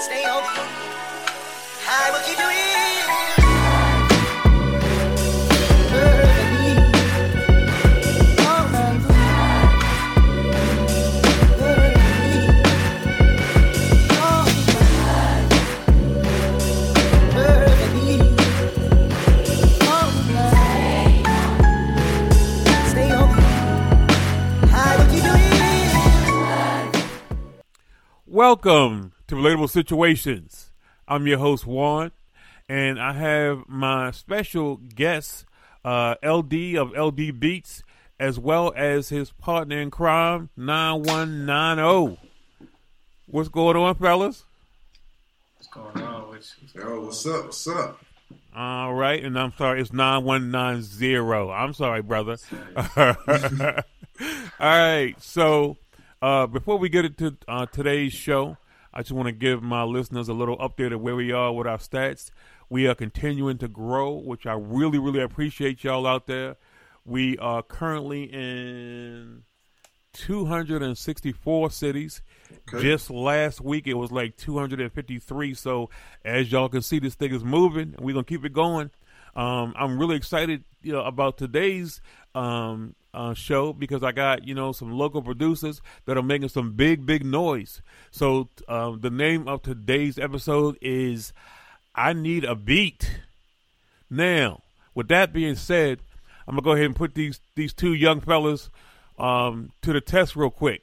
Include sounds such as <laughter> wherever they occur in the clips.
Stay beat. I will keep you in. Welcome to Relatable Situations. I'm your host, Juan, and I have my special guest, uh, LD of LD Beats, as well as his partner in crime, 9190. oh. What's going on, fellas? What's going on with you? Yo, what's up? What's up? All right, and I'm sorry, it's 9190. I'm sorry, brother. <laughs> All right, so uh, before we get into uh, today's show, I just want to give my listeners a little update of where we are with our stats. We are continuing to grow, which I really, really appreciate y'all out there. We are currently in 264 cities. Okay. Just last week, it was like 253. So, as y'all can see, this thing is moving, and we're gonna keep it going. Um, I'm really excited, you know, about today's um, uh, show because I got you know some local producers that are making some big, big noise. So, um, the name of today's episode is "I Need a Beat." Now, with that being said, I'm gonna go ahead and put these these two young fellas um, to the test real quick.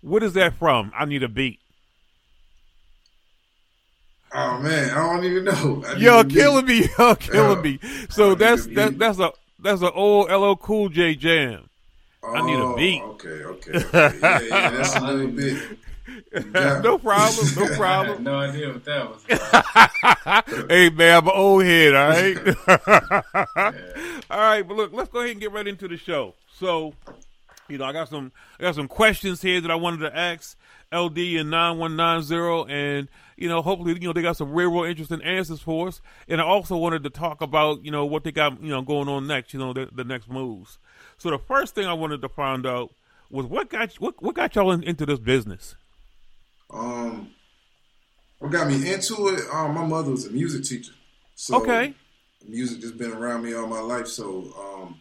What is that from? I need a beat. Oh man, I don't even know. I You're need to killing me. <laughs> You're killing Yeah. me. So that's that, that's a that's an old LL Cool J jam. be- I need a Oh, beat. Okay, okay, okay. Yeah, yeah, that's a little bit. <laughs> No problem. No <laughs> problem. no idea what that was <laughs> hey man, I'm an old head. All right. all right, but look, let's go ahead and get right into the show. So, you know, I got some I got some questions here that I wanted to ask LD and nine one nine zero, and you know, hopefully, you know, they got some real, real interesting answers for us. And I also wanted to talk about, you know, what they got, you know, going on next. You know, the, the next moves. So the first thing I wanted to find out was what got what what got y'all in, into this business. Um, what got me into it? Um, my mother was a music teacher. So Okay. Music just been around me all my life. So um,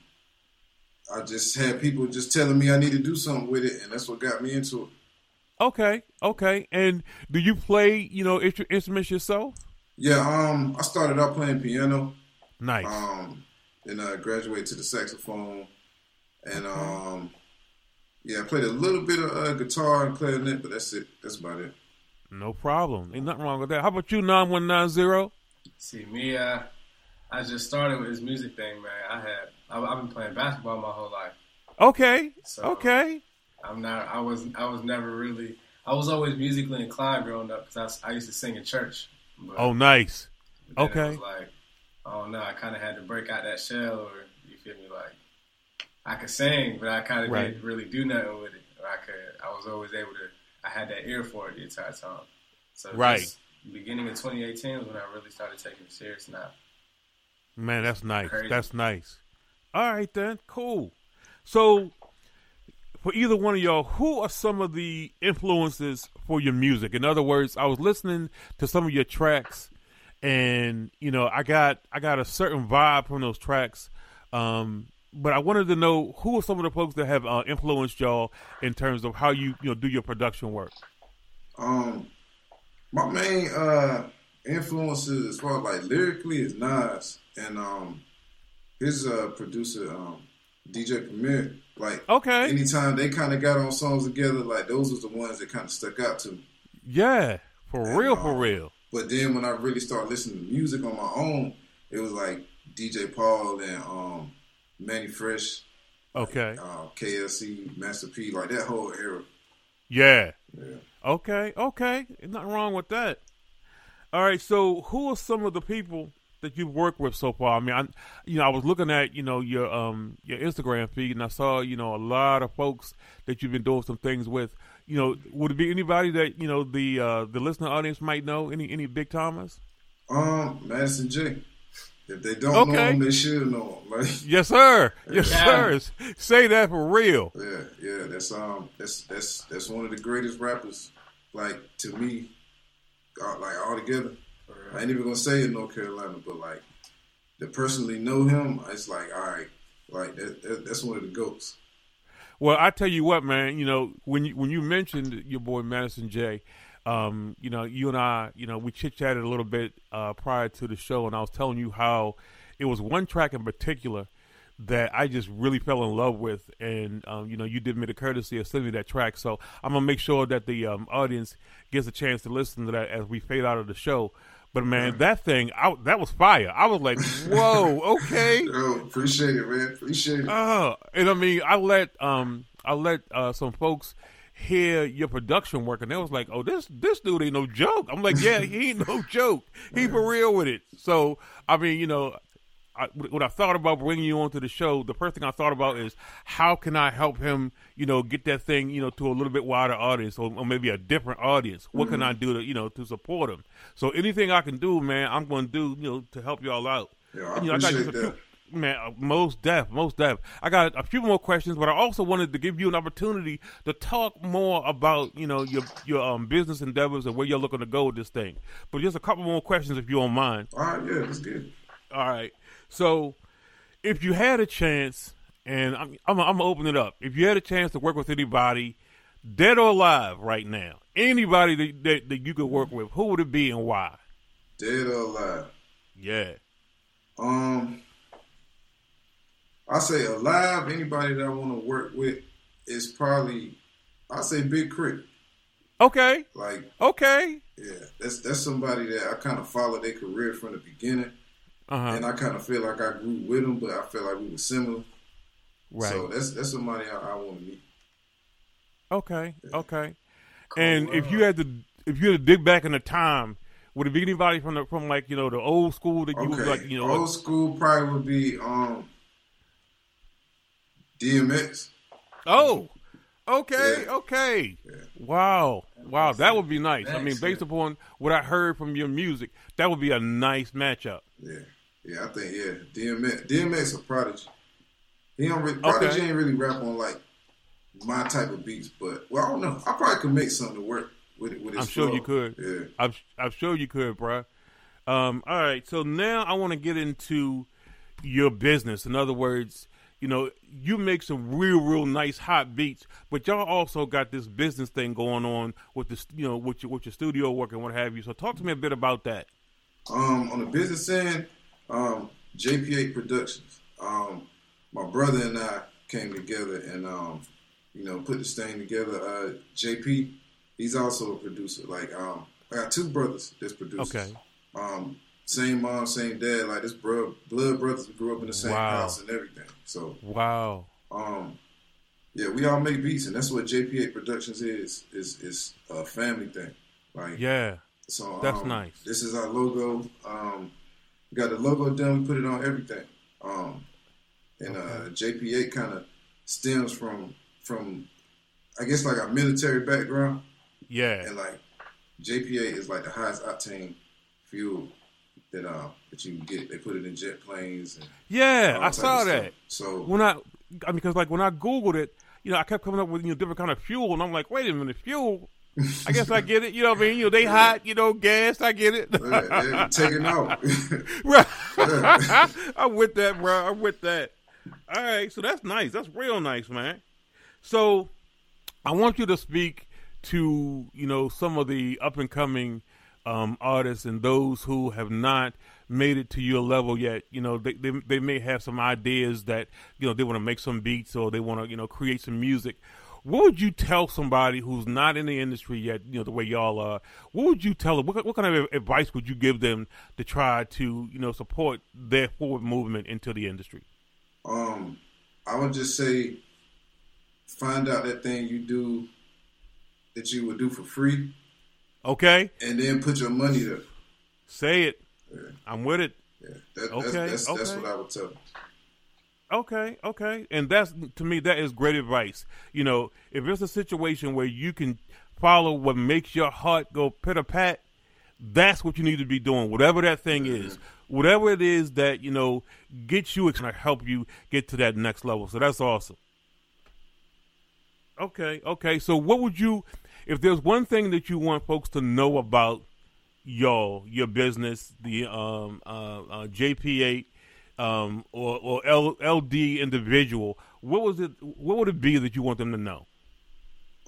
I just had people just telling me I need to do something with it, and that's what got me into it. Okay, okay. And do you play, you know, instru- instruments yourself? Yeah. Um, I started out playing piano. Nice. Um, then I graduated to the saxophone, and um, yeah, I played a little bit of uh, guitar and clarinet, but that's it. That's about it. no problem. Ain't nothing wrong with that. How about you, nine one nine zero? See, me, uh, I just started with this music thing, man. I had, I, I've been playing basketball my whole life. Okay, So- okay. I'm not, I was, I was never really, I was always musically inclined growing up because I, I used to sing in church. But Oh, nice. okay. was like, I don't know, I kind of had to break out that shell, or you feel me, like I could sing, but I kind of Right. didn't really do nothing with it. Or I could, I was always able to, I had that ear for it the entire time. So Right. beginning of 2018 was when I really started taking it serious now. Man, that's nice. Crazy. That's nice. All right then, cool. So, for either one of y'all, who are some of the influences for your music? In other words, I was listening to some of your tracks, and you know, I got I got a certain vibe from those tracks. Um, but I wanted to know who are some of the folks that have uh, influenced y'all in terms of how you you know do your production work. Um, my main uh influences as far as like lyrically is Nas and um his uh producer um DJ Premier. Like Okay, anytime they kind of got on songs together, like those was the ones that kind of stuck out to me. yeah, for real, for uh, real. But then when I really started listening to music on my own, it was like DJ Paul and um Mannie Fresh, Okay, uh, KLC, Master P, like that whole era. yeah. Yeah. Okay, okay. Nothing wrong with that. All right, so who are some of the people that you've worked with so far? I mean, I, you know, I was looking at you know your um your Instagram feed, and I saw you know a lot of folks that you've been doing some things with. You know, would it be anybody that you know the uh the listener audience might know? Any any big Thomas? Um, Madison J. If they don't know Okay. him, they should know him. <laughs> Like, Yes, sir. Yes, Yeah. sir. Say that for real. yeah, yeah, that's um, that's that's that's one of the greatest rappers, like to me, uh, like all together. I ain't even gonna say in North Carolina, but like to personally know him, it's like all right, like that, that that's one of the goats. Well, I tell you what, man. You know, when you when you mentioned your boy Madison J, um, you know, you and I, you know, we chit chatted a little bit uh, prior to the show, and I was telling you how it was one track in particular that I just really fell in love with, and um, you know, you did me the courtesy of sending me that track. So I'm gonna make sure that the um, audience gets a chance to listen to that as we fade out of the show. But man, that thing, I, that was fire. I was like, whoa, okay. <laughs> Yo, appreciate it, man. Appreciate it. Oh, and I mean, I let um, I let uh, some folks hear your production work, and they was like, "Oh, this this dude ain't no joke." I'm like, "Yeah, he ain't no <laughs> joke. He for real with it." So, I mean, you know, I, when I thought about bringing you onto the show, the first thing I thought about is how can I help him, you know, get that thing, you know, to a little bit wider audience or, or maybe a different audience. What can I do to, you know, to support him? So anything I can do, man, I'm going to do, you know, to help y'all out. Yeah, I And, you know, got appreciate just a that. few- Man, uh, most deaf, most deaf. I got a few more questions, but I also wanted to give you an opportunity to talk more about, you know, your your um, business endeavors and where you're looking to go with this thing. But just a couple more questions, if you don't mind. All right, yeah, that's good. All right. So, if you had a chance, and I'm, I'm, I'm gonna open it up. If you had a chance to work with anybody, dead or alive, right now, anybody that, that, that you could work with, who would it be and why? Dead or alive. Yeah. Um, I say alive. Anybody that I want to work with is probably I say Big Crit. Okay. Like, Okay. yeah, that's that's somebody that I kind of followed their career from the beginning, Uh huh. and I kind of feel like I grew with him, but I feel like we were similar. Right. So that's that's somebody I, I want to meet. okay. Okay. And if you had to, if you had to dig back in the time, would it be anybody from the from like you know the old school that you Okay, like you know? old school probably would be um DMX. Oh, okay, Yeah. okay. Yeah. Wow, wow, that would be nice. I mean, based yeah. upon what I heard from your music, that would be a nice matchup. Yeah, yeah, I think yeah, DMX, DMX a Prodigy. He don't really, Prodigy ain't really rap on like my type of beats, but well, I don't know. I probably could make something to work with it. With his I'm sure flow. you could. Yeah. I'm, I'm sure you could, bruh. Um, all right, so now I want to get into your business. In other words, you know, you make some real, real nice hot beats, but y'all also got this business thing going on with this, you know, with your, with your studio work and what have you. So talk to me a bit about that. Um, on the business end, um, JP8 Productions. Um, my brother and I came together and um, you know, put this thing together. Uh, JP, he's also a producer. Like, um, I got two brothers that's producers. Okay. Um, same mom, same dad. Like this bro, blood brothers. We grew up in the same Wow. house and everything. So, Wow. um, yeah, we all make beats, and that's what JP8 Productions is. Is is a family thing. Like, Yeah. so That's um, nice. This is our logo. Um, we got the logo done. We put it on everything. Um, and uh, JP8 kind of stems from from I guess like our military background, Yeah. and like JP8 is like the highest octane fuel that uh that you can get. They put it in jet planes. And Yeah, I saw that. So When I, I mean, because like when I googled it, you know, I kept coming up with you know different kind of fuel, and I'm like, wait a minute, fuel. I guess I get it. You know what I mean? You know, they hot. You know, gas. I get it. yeah, taking out. <laughs> Right. <laughs> I'm with that, bro. I'm with that. All right, so that's nice. That's real nice, man. So I want you to speak to you know some of the up and coming um, artists and those who have not made it to your level yet. You know, they they, they may have some ideas that you know they want to make some beats or they want to you know create some music. What would you tell somebody who's not in the industry yet? You know, the way y'all are. What would you tell them? What, what kind of advice would you give them to try to you know support their forward movement into the industry? Um, I would just say, find out that thing you do that you would do for free, Okay, and then put your money there. say it. Yeah. I'm with it. Yeah, that, Okay, that's, that's, that's what I would tell them. Okay, okay, and that's to me that is great advice. You know, if it's a situation where you can follow what makes your heart go pitter pat, that's what you need to be doing. Whatever that thing is, whatever it is that you know gets you, it's gonna help you get to that next level. So that's awesome. Okay, okay. So what would you, if there's one thing that you want folks to know about y'all, your business, the um, uh, uh, JP8 um, or, or L, LD individual, what was it? What would it be that you want them to know?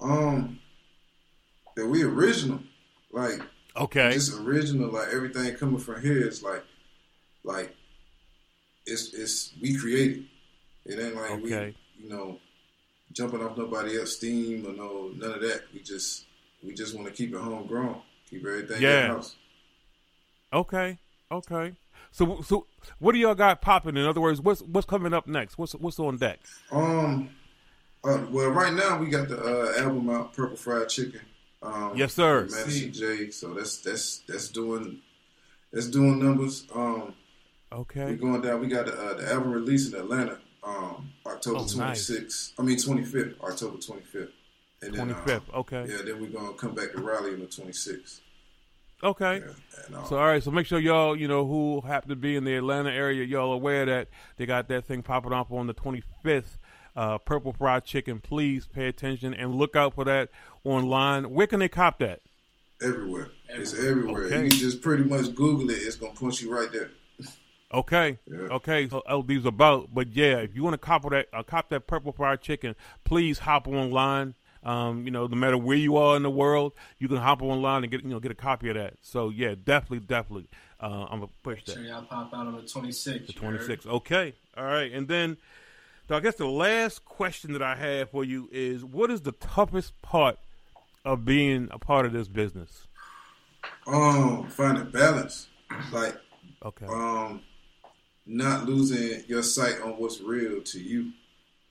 Um, that we original, like Okay. just original. Like everything coming from here is like, like it's it's we created. It ain't like Okay. we, you know, jumping off nobody else steam or no none of that. We just we just want to keep it homegrown, keep everything Yeah. in house. Okay. Okay. So, so what do y'all got popping? In other words, what's what's coming up next? What's what's on deck? Um, uh, well, right now we got the uh, album out, Purple Fried Chicken. Um, Yes, sir. Madison J. So that's that's that's doing that's doing numbers. Um, Okay. we're going down. We got the, uh, the album release in Atlanta, um, October Oh, nice. I mean 25th, October 25th. And then, Twenty uh, fifth. Okay. Yeah, then we're gonna come back to Raleigh on the 26th. Okay. Yeah, and, uh, So all right, so make sure y'all, you know, who happen to be in the Atlanta area, y'all aware that they got that thing popping up on the 25th. Uh, Purple Fried Chicken. Please pay attention and look out for that online. Where can they cop that? everywhere. It's everywhere. Okay. You can just pretty much Google it. It's gonna punch you right there. Okay, Yeah. okay. So LD's about, but yeah, if you want to cop that, uh, cop that Purple Fried Chicken, please hop online. Um, you know, no matter where you are in the world, you can hop online and get you know get a copy of that. So yeah, definitely, definitely, uh, I'm gonna push that. Sure, y'all pop out on the 26th. The you heard? 26. Okay. All right. And then, so I guess the last question that I have for you is what is the toughest part of being a part of this business? Um, finding balance, like Okay. um, not losing your sight on what's real to you,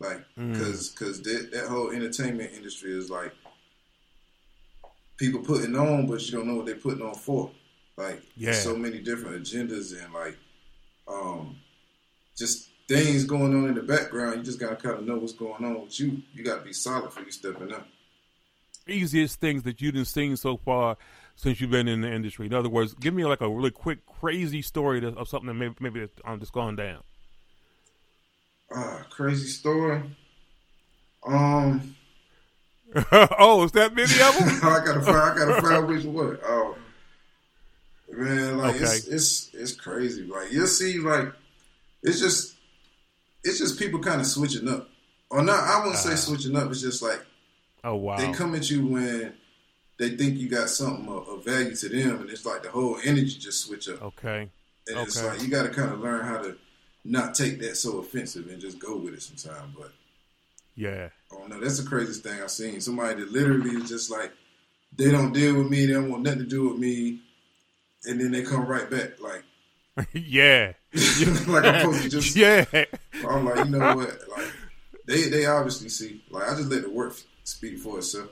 like Mm. because because that that whole entertainment industry is like people putting on, but you don't know what they're putting on for. Like Yeah. so many different agendas and like um, just things going on in the background. You just gotta kind of know what's going on with you. You gotta be solid for you stepping up. Easiest things that you've seen so far since you've been in the industry. In other words, give me like a really quick, crazy story of something that maybe, maybe that's um, just gone down. Ah, crazy story. Um. <laughs> oh, is that many of them? <laughs> I gotta find. I gotta find which one. Oh man, like it's Okay. it's it's crazy. Like you'll see, like it's just it's just people kind of switching up, or not. I wouldn't say Ah. switching up. It's just like Oh wow. they come at you when they think you got something of, of value to them, and it's like the whole energy just switch up, Okay. and it's like you got to kind of learn how to not take that so offensive and just go with it sometimes. But Yeah. Oh no, that's the craziest thing I've seen. Somebody that literally is just like they don't deal with me, they don't want nothing to do with me, and then they come right back like <laughs> yeah. <laughs> like I'm supposed to just. <laughs> yeah. I'm like, you know what? Like they they obviously see. Like I just let the work speak for itself.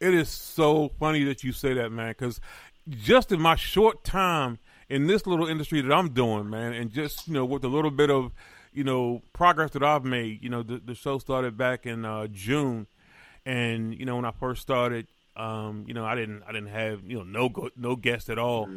It is so funny that you say that, man, because just in my short time in this little industry that I'm doing, man, and just, you know, with a little bit of, you know, progress that I've made, you know, the, the show started back in uh, June. And, you know, when I first started, um, you know, I didn't, I didn't have, you know, no, go, no guests at all.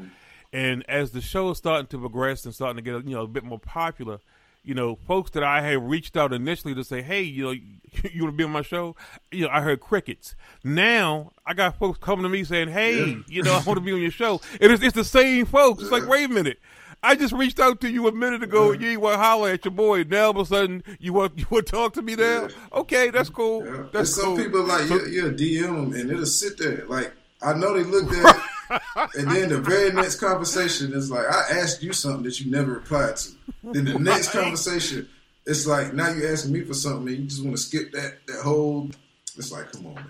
And as the show is starting to progress and starting to get, you know, a bit more popular, you know, folks that I had reached out initially to say, hey, you know, <laughs> you want to be on my show? You know, I heard crickets. Now I got folks coming to me saying, hey, Yeah. you know, I want to be on your show. And it's, it's the same folks. It's like, wait a minute. I just reached out to you a minute ago. and You ain't want to holler at your boy. Now all of a sudden you want you want to talk to me now? Okay, that's cool. Yeah. That's some people like So- you, you DM them and it'll sit there. Like I know they looked at, <laughs> and then the very next conversation is like I asked you something that you never replied to. Then the next conversation, it's like now you asking me for something and you just want to skip that that whole. It's like come on, man.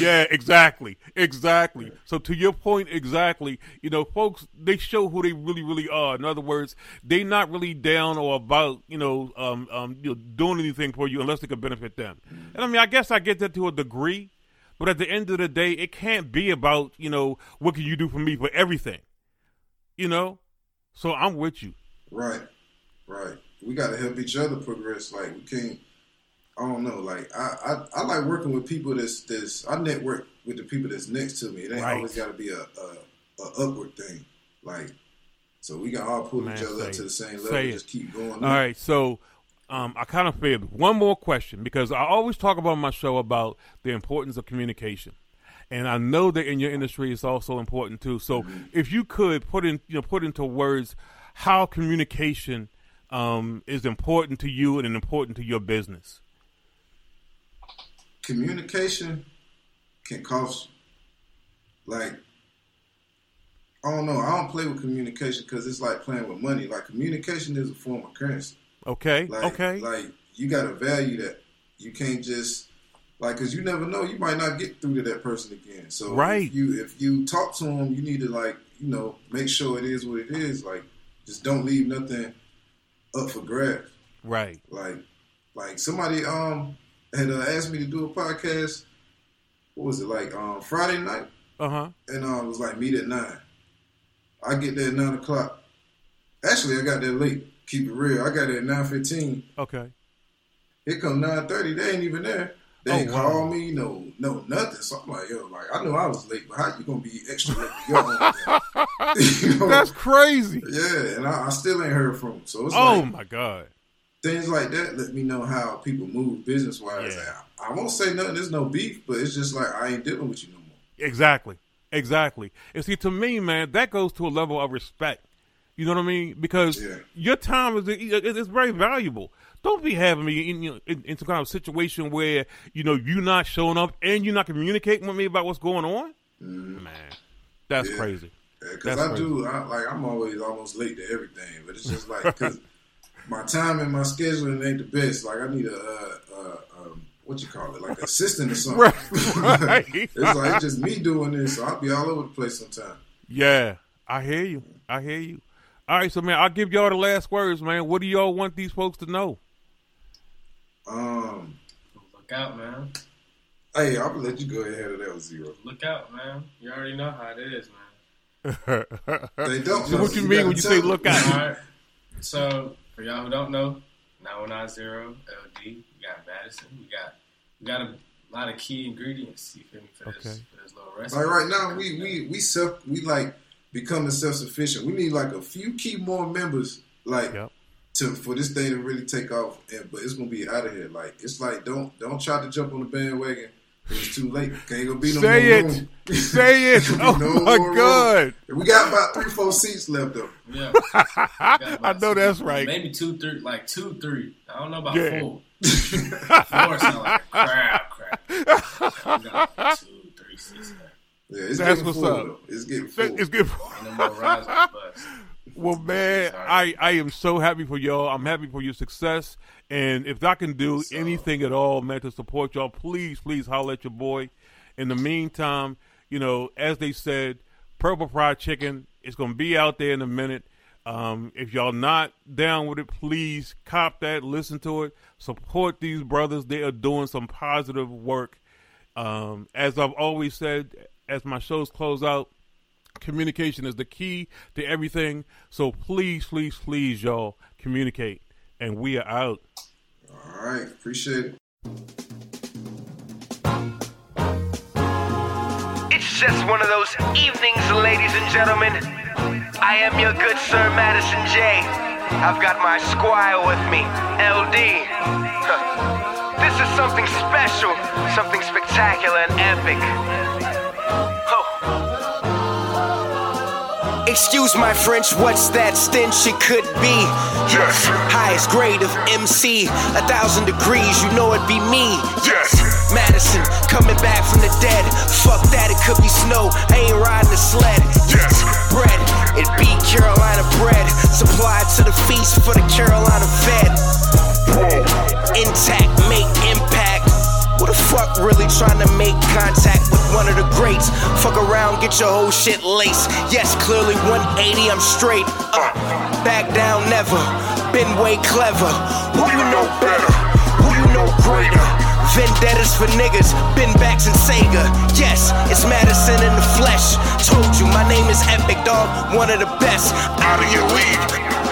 yeah, <laughs> exactly, exactly. So to your point, exactly. You know, folks, they show who they really, really are. In other words, they're not really down or about, you know, um, um, you know, doing anything for you unless they can benefit them. And I mean, I guess I get that to a degree, but at the end of the day, it can't be about, you know, what can you do for me for everything, you know. So I'm with you. Right, right. We got to help each other progress. Like we can't. I don't know. Like I, I, I like working with people that's that's. I network with the people that's next to me. It ain't Right. always got to be a, a a upward thing. Like so, we can all pull Man, each other up to the same level. Say. Just keep going. All right, so um, I kind of figured one more question because I always talk about my show about the importance of communication, and I know that in your industry it's also important too. So if you could put in you know put into words how communication um, is important to you and important to your business. communication can cost. Like, I don't know. I don't play with communication because it's like playing with money. Like, communication is a form of currency. Okay. Like, okay. Like, you got to value that. You can't just like, cause you never know. You might not get through to that person again. So, Right. If you if you talk to them, you need to like, you know, make sure it is what it is. Like, just don't leave nothing up for grabs. right. Like, like somebody um had uh, asked me to do a podcast. What was it like? Um, Friday night, Uh huh. and uh, it was like meet at nine. I get there at nine o'clock. Actually, I got there late. Keep it real. I got there at nine fifteen. Okay. Here come nine thirty. They ain't even there. They Oh, ain't wow. call me. No, no, nothing. So I'm like, yo, like I know I was late, but how you gonna be extra late? <laughs> <laughs> You know? That's crazy. yeah, and I, I still ain't heard from them. So it's Oh like my god. things like that let me know how people move business wise. Yeah. I, I won't say nothing. There's no beef, but it's just like I ain't dealing with you no more. Exactly. Exactly. And see, to me, man, that goes to a level of respect. You know what I mean? Because Yeah. your time is it- it's very valuable. Don't be having me in, you know, in, in some kind of situation where you know you're not showing up and you're not communicating with me about what's going on. Man, that's Yeah. crazy. Because That's I crazy. do, I, like I'm always almost late to everything, but it's just like <laughs> because my time and my scheduling ain't the best. Like I need a, uh, uh, um, what you call it, like an assistant or something. Right, <laughs> right. it's like it's just me doing this, so I'll be all over the place sometimes. Yeah, I hear you. I hear you. All right, so man, I'll give y'all the last words, man. What do y'all want these folks to know? Um, Look out, man. hey, I'll let you go ahead of that zero. Look out, man. You already know how it is, man. <laughs> They don't. So what you You mean when you say them. look out? All right. So for y'all who don't know, 910 LD. We got Madison. We got we got a lot of key ingredients. You feel me for this Okay. for this little recipe. Like right now, we we we self we like becoming self sufficient. We need like a few key more members, like Yep. to for this thing to really take off. And but it's gonna be out of here. Like it's like don't don't try to jump on the bandwagon. It's too late. Can't gonna be no Say more it. room. <laughs> Say it. Can't Oh no my more room. god. We got about three, four seats left though. Yeah. <laughs> I know two- that's right. Maybe two, three, like two, three. I don't know about Yeah. four. <laughs> four sound like a crab, crab. Got two, three, six. seven. Yeah, it's That's what's full up. though. It's getting full. It's good. Ain't no more rides on. Well, man, I, I am so happy for y'all. I'm happy for your success. And if I can do So- anything at all, man, to support y'all, please, please holler at your boy. In the meantime, you know, as they said, Purple Fried Chicken is going to be out there in a minute. Um, if y'all not down with it, please cop that, listen to it, support these brothers. They are doing some positive work. Um, as I've always said, as my shows close out, communication is the key to everything. So please, please, please, y'all communicate. And we are out. All right, appreciate it. It's just one of those evenings, ladies and gentlemen. I am your good sir, Madison J. I've got my squire with me, LD. Huh. This is something special, something spectacular and epic. Excuse my French, what's that stench it could be? Yes, highest grade of MC, a thousand degrees, you know it be me. Yes, Madison, coming back from the dead. Fuck that, it could be snow, I ain't riding a sled. Yes, bread, it be Carolina bread, supplied to the feast for the Carolina trying to make contact with one of the greats? Fuck around, get your whole shit laced. Yes, clearly 180, I'm straight. Uh, back down, never. Been way clever. Who you know better? Who you know greater? Vendettas for niggas, been backs and Sega. Yes, it's Madison in the flesh. Told you, my name is Epic Dog, one of the best. Out of your league.